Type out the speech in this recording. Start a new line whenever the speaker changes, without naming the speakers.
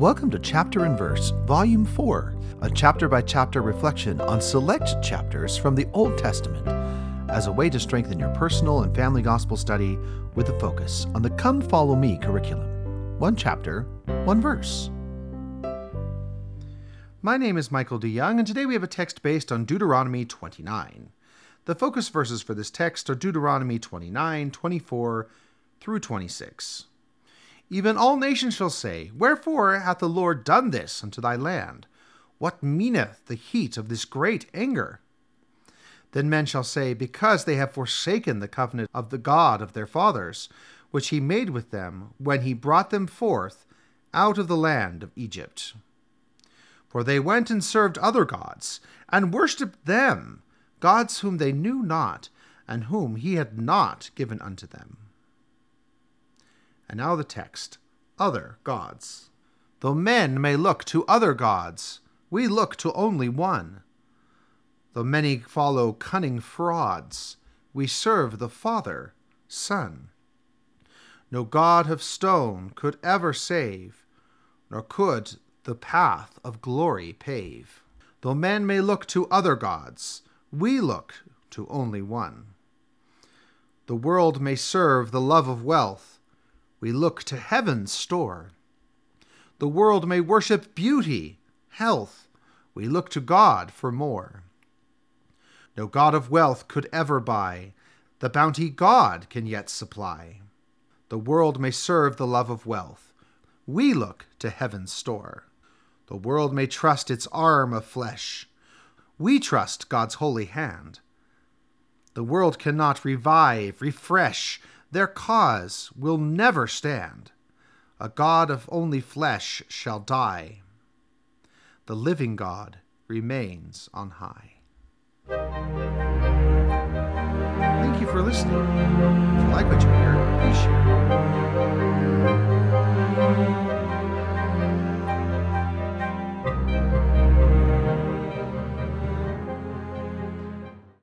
Welcome to Chapter and Verse, Volume 4, a chapter by chapter reflection on select chapters from the Old Testament as a way to strengthen your personal and family gospel study with a focus on the Come Follow Me curriculum. One chapter, one verse. My name is Michael DeYoung, and today we have a text based on Deuteronomy 29. The focus verses for this text are Deuteronomy 29, 24 through 26. Even all nations shall say, Wherefore hath the Lord done this unto thy land? What meaneth the heat of this great anger? Then men shall say, Because they have forsaken the covenant of the God of their fathers, which he made with them when he brought them forth out of the land of Egypt. For they went and served other gods, and worshipped them, gods whom they knew not, and whom he had not given unto them. And now the text other gods. Though men may look to other gods, we look to only one. Though many follow cunning frauds, we serve the Father, Son. No God of stone could ever save, nor could the path of glory pave. Though men may look to other gods, we look to only one. The world may serve the love of wealth, we look to heaven's store. The world may worship beauty, health, we look to God for more. No God of wealth could ever buy the bounty God can yet supply. The world may serve the love of wealth, we look to heaven's store. The world may trust its arm of flesh, we trust God's holy hand. The world cannot revive, refresh, their cause will never stand. A God of only flesh shall die. The living God remains on high. Thank you for listening. If you like what you hear, please share.